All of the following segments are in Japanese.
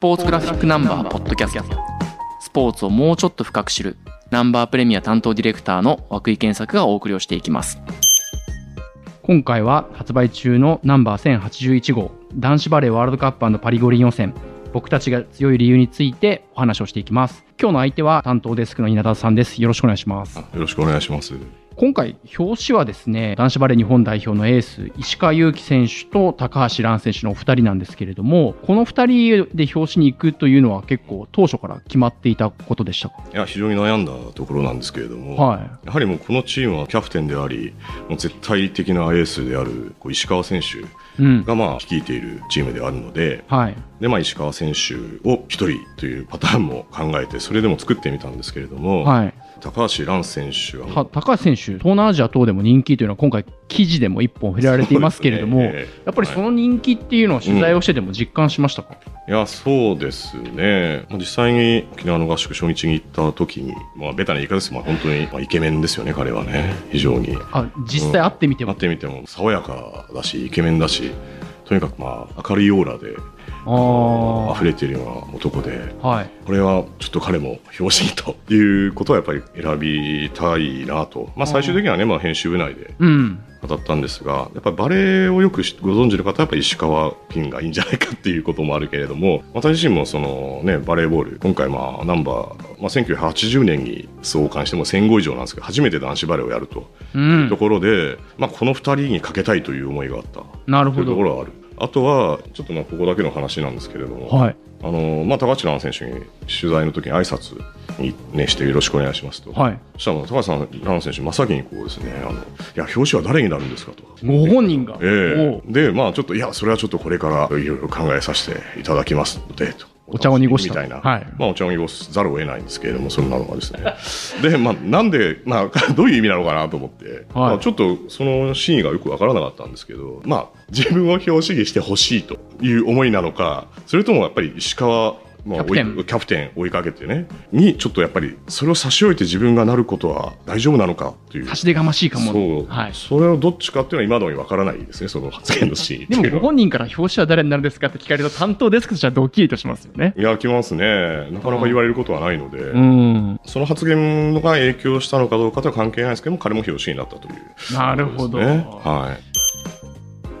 ポーツグラフィックナンバーポッドキャスト。スポーツをもうちょっと深く知るナンバープレミア担当ディレクターの涌井健作がお送りをしていきます。今回は発売中のナンバー1081号男子バレーワールドカップパリ五輪予選。僕たちが強い理由についてお話をしていきます。今日の相手は担当デスクの稲田さんです。よろしくお願いします。よろしくお願いします今回、表紙はですね、男子バレー日本代表のエース、石川祐希選手と高橋藍選手のお二人なんですけれども、この二人で表紙に行くというのは結構当初から決まっていたことでしたか？いや、非常に悩んだところなんですけれども、はい、やはりもうこのチームはキャプテンであり、もう絶対的なエースである石川選手がまあ率いているチームであるので、はい、でまあ、石川選手を1人というパターンも考えて、それでも作ってみたんですけれども、はい、高橋藍選手は高橋選手、東南アジア等でも人気というのは今回、記事でも一本触れられていますけれども、ね。やっぱりその人気っていうのは取材をしてでも実感しましたか、うん、いやそうですね、実際に沖縄の合宿初日に行った時に、まあ、ベタな言い方ですまあ、本当に、まあ、イケメンですよね、彼はね、非常に。あ実際会ってみても、うん、会ってみても、爽やかだし、イケメンだし、とにかくまあ明るいオーラで。溢れているような男で、はい、これはちょっと彼も表紙にということはやっぱり選びたいなと、まあ、最終的にはね、まあ、編集部内で語ったんですが、やっぱりバレーをよくご存知の方はやっぱり石川ピンがいいんじゃないかっていうこともあるけれども私自身もその、ね、バレーボール今回まあナンバー、まあ、1980年に創刊しても戦後以上なんですけど初めて男子バレーをやるというところで、うん、まあ、この2人にかけたいという思いがあったなるほどというところはある。あとは、ちょっとまあここだけの話なんですけれども、はい、あのまあ、高橋蘭選手に取材の時に挨拶に、ね、してよろしくお願いしますと、はい、そしたら高橋さん蘭選手、真っ先にこうですねあのいや表紙は誰になるんですかと。ご本人が、えー、で、まあ、ちょっといや、それはちょっとこれからいろいろ考えさせていただきますのでと。お茶を濁した。みたいな、はい、まあ、お茶を濁すざるを得ないんですけれどもそんなのがですね。で、まあ、なんで、まあ、どういう意味なのかなと思って、はい、まあ、ちょっとその真意がよくわからなかったんですけど、まあ、自分を表紙にしてほしいという思いなのかそれともやっぱり石川まあ、キャプテン。キャプテン追いかけてね。にちょっとやっぱりそれを差し置いて自分がなることは大丈夫なのかという。差し出がましいかも。そう、はい、それをどっちかっていうのは今のにわからないですねその発言のシーン。でもご本人から表紙は誰になるんですかって聞かれると担当デスクとしてはドッキリとしますよね。いやきますね。なかなか言われることはないので、うん、その発言が影響したのかどうかとは関係ないですけども彼も表紙になったという、なるほど、はい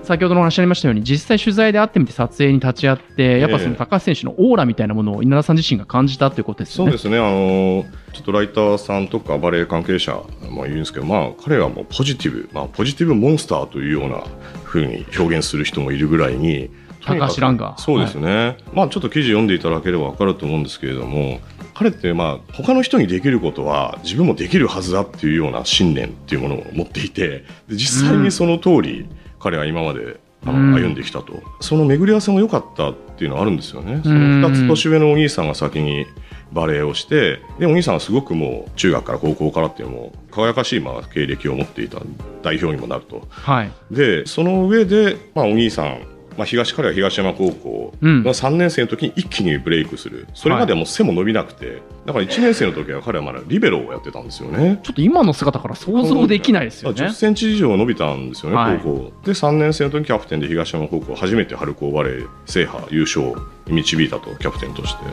先ほどの話ありましたように、実際取材で会ってみて撮影に立ち会って、やっぱその高橋選手のオーラみたいなものを稲田さん自身が感じたということですね。そうですね。あの、ちょっとライターさんとかバレエ関係者も言うんですけど、まあ彼はもうポジティブ、まあポジティブモンスターというようなふうに表現する人もいるぐらいに、高橋ランガー。そうですね。はい、まあちょっと記事読んでいただければわかると思うんですけれども、彼ってまあ他の人にできることは自分もできるはずだっていうような信念っていうものを持っていて、実際にその通り、彼は今まであの歩んできたと、うん、その巡り合わせも良かったっていうのはあるんですよね、その2つ年上のお兄さんが先にバレエをしてでお兄さんはすごくもう中学から高校からっていうのも輝かしいまあ経歴を持っていた代表にもなると、はい、でその上で、まあ、お兄さんまあ、東彼は東山高校の3年生の時に一気にブレイクする、それまではもう背も伸びなくて、だから1年生の時は彼はまだリベロをやってたんですよね。ちょっと今の姿から想像できないですよね。10センチ以上伸びたんですよね、はい、高校。で3年生の時キャプテンで東山高校初めて春高バレー制覇優勝に導いたとキャプテンとして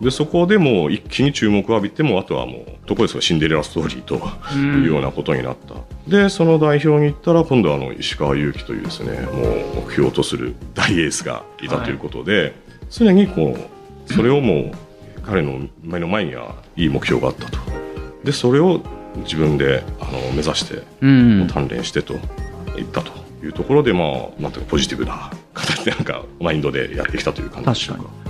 でそこでもう一気に注目を浴びてもあとはもうどこですかシンデレラストーリーというようなことになった、でその代表に行ったら今度はあの石川祐希というですねもう目標とする大エースがいたということで、はい、常にこうそれをもう彼の目の前にはいい目標があったと。でそれを自分であの目指して鍛錬してといったというところで、まあ、なんていうかポジティブな形でなんかマインドでやってきたという感じでしょうか。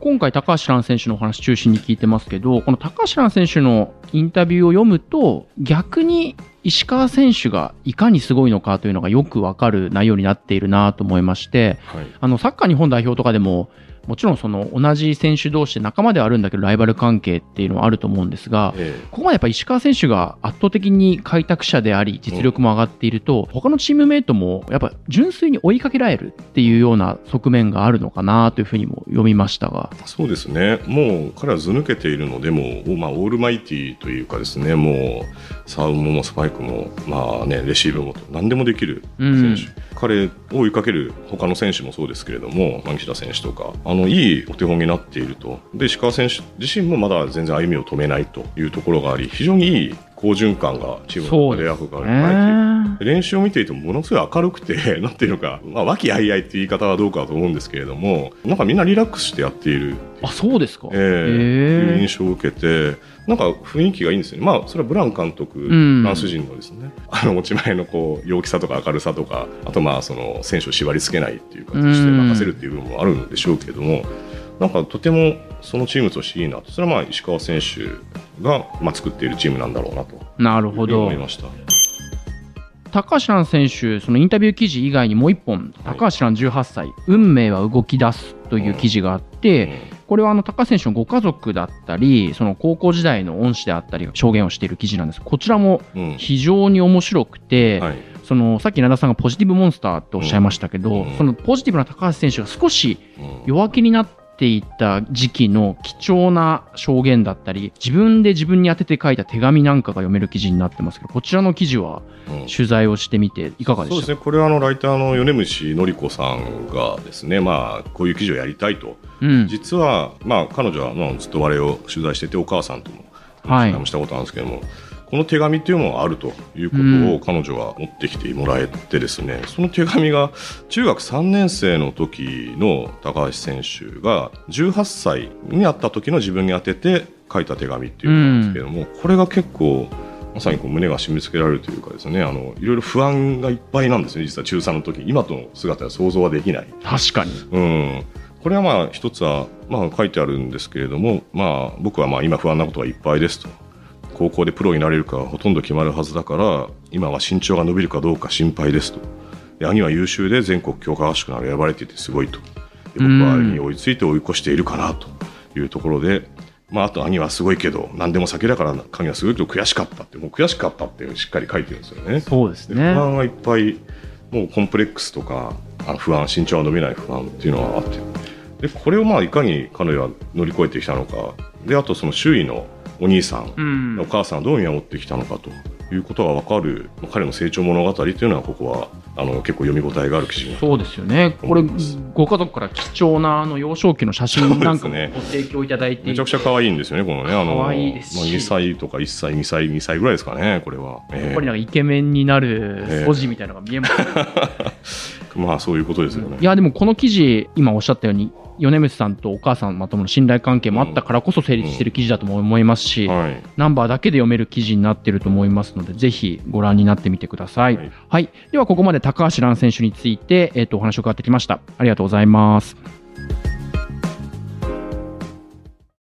今回、高橋藍選手のお話中心に聞いてますけど、この高橋藍選手のインタビューを読むと、逆に石川選手がいかにすごいのかというのがよくわかる内容になっているなと思いまして、はい、あのサッカー日本代表とかでも、もちろんその同じ選手同士で仲間ではあるんだけどライバル関係っていうのはあると思うんですが、ええ、ここまでやっぱ石川選手が圧倒的に開拓者であり実力も上がっていると、他のチームメイトもやっぱ純粋に追いかけられるっていうような側面があるのかなというふうにも読みましたが。そうですね。もう彼はず抜けているので、もう、まあ、オールマイティというかですね、もう、サウムもスパイクも、まあね、レシーブも何でもできる選手。うん、彼を追いかける他の選手もそうですけれども、西田選手とか、あの、のいいお手本になっていると。で、石川選手自身もまだ全然歩みを止めないというところがあり、非常にいい好循環がチームの中で役が生まれて練習を見ていてもものすごい明るくて、なんていうのか、まあ、和気あいあいっていう言い方はどうかと思うんですけれども、なんかみんなリラックスしてやっているあ、そうですか。えー、いう印象を受けて、なんか雰囲気がいいんですよね。まあ、それはブラン監督、フランス人のですね、あの持ち前のこう陽気さとか明るさとか、あとまあその選手を縛り付けないっていう形で任せるっていう部分もあるんでしょうけれども、なんかとてもそのチームとしていいなと、それはまあ石川選手がまあ作っているチームなんだろうなと。なるほど。思いました。高橋蘭選手、そのインタビュー記事以外にもう一本、高橋蘭18歳、運命は動き出すという記事があって、これはあの高橋選手のご家族だったり、その高校時代の恩師であったり、証言をしている記事なんです。こちらも非常に面白くて、はい、そのさっき稲田さんがポジティブモンスターっておっしゃいましたけど、そのポジティブな高橋選手が少し弱気になって、ていた時期の貴重な証言だったり、自分で自分に当てて書いた手紙なんかが読める記事になってますけど、こちらの記事は取材をしてみていかがでした、うん、そうですね、これはあのライターの米虫のり子さんがですね、まあ、こういう記事をやりたいと、うん、実は、まあ、彼女はまあずっと我々を取材してて、お母さんとも取材もしたことあるんですけども、はいこの手紙っていうのがあるということを彼女は持ってきてもらえてですね、うん、その手紙が中学3年生の時の高橋選手が18歳に会った時の自分に宛てて書いた手紙っていうのなんですけども、うん、これが結構まさにこう胸が締め付けられるというかですねあのいろいろ不安がいっぱいなんですね実は中3の時今との姿は想像はできない。確かに、うん、これはまあ一つはまあ書いてあるんですけれども、まあ、僕はまあ今不安なことがいっぱいですと高校でプロになれるかほとんど決まるはずだから今は身長が伸びるかどうか心配ですと。で兄は優秀で全国強化合宿など選ばれていてすごいと。で僕は兄に追いついて追い越しているかなと。いうところで、まあ、あと兄はすごいけど何でも先だから兄はすごいけど悔しかったって。もう悔しかったってしっかり書いてるんですよね。そうですね。不安がいっぱいもうコンプレックスとか不安身長が伸びない不安っていうのはあってでこれをまあいかに彼女は乗り越えてきたのか。であとその周囲のお兄さん、うん、お母さんはどう見守ってきたのかと。いうことが分かる。彼の成長物語というのはここはあの結構読み応えがある記事そうですよね、これ、ご家族から貴重なあの幼少期の写真なんかもご提供いただいて、ね、めちゃくちゃ可愛いんですよね、このね、あの可愛いですまあ、2歳とか1歳、2歳、2歳ぐらいですかね、これは。えー、やっぱりなんかイケメンになる素地みたいなのが見えます、ね、えー、まあそういうことですよね。いや、でもこの記事、今おっしゃったように、米光さんとお母さんまともの信頼関係もあったからこそ成立している記事だとも思いますし、うんはい、ナンバーだけで読める記事になっていると思いますので、ぜひご覧になってみてください。はい、はい、では、ここまで高橋蘭選手について、えっ、ー、と、お話を伺ってきました。ありがとうございます。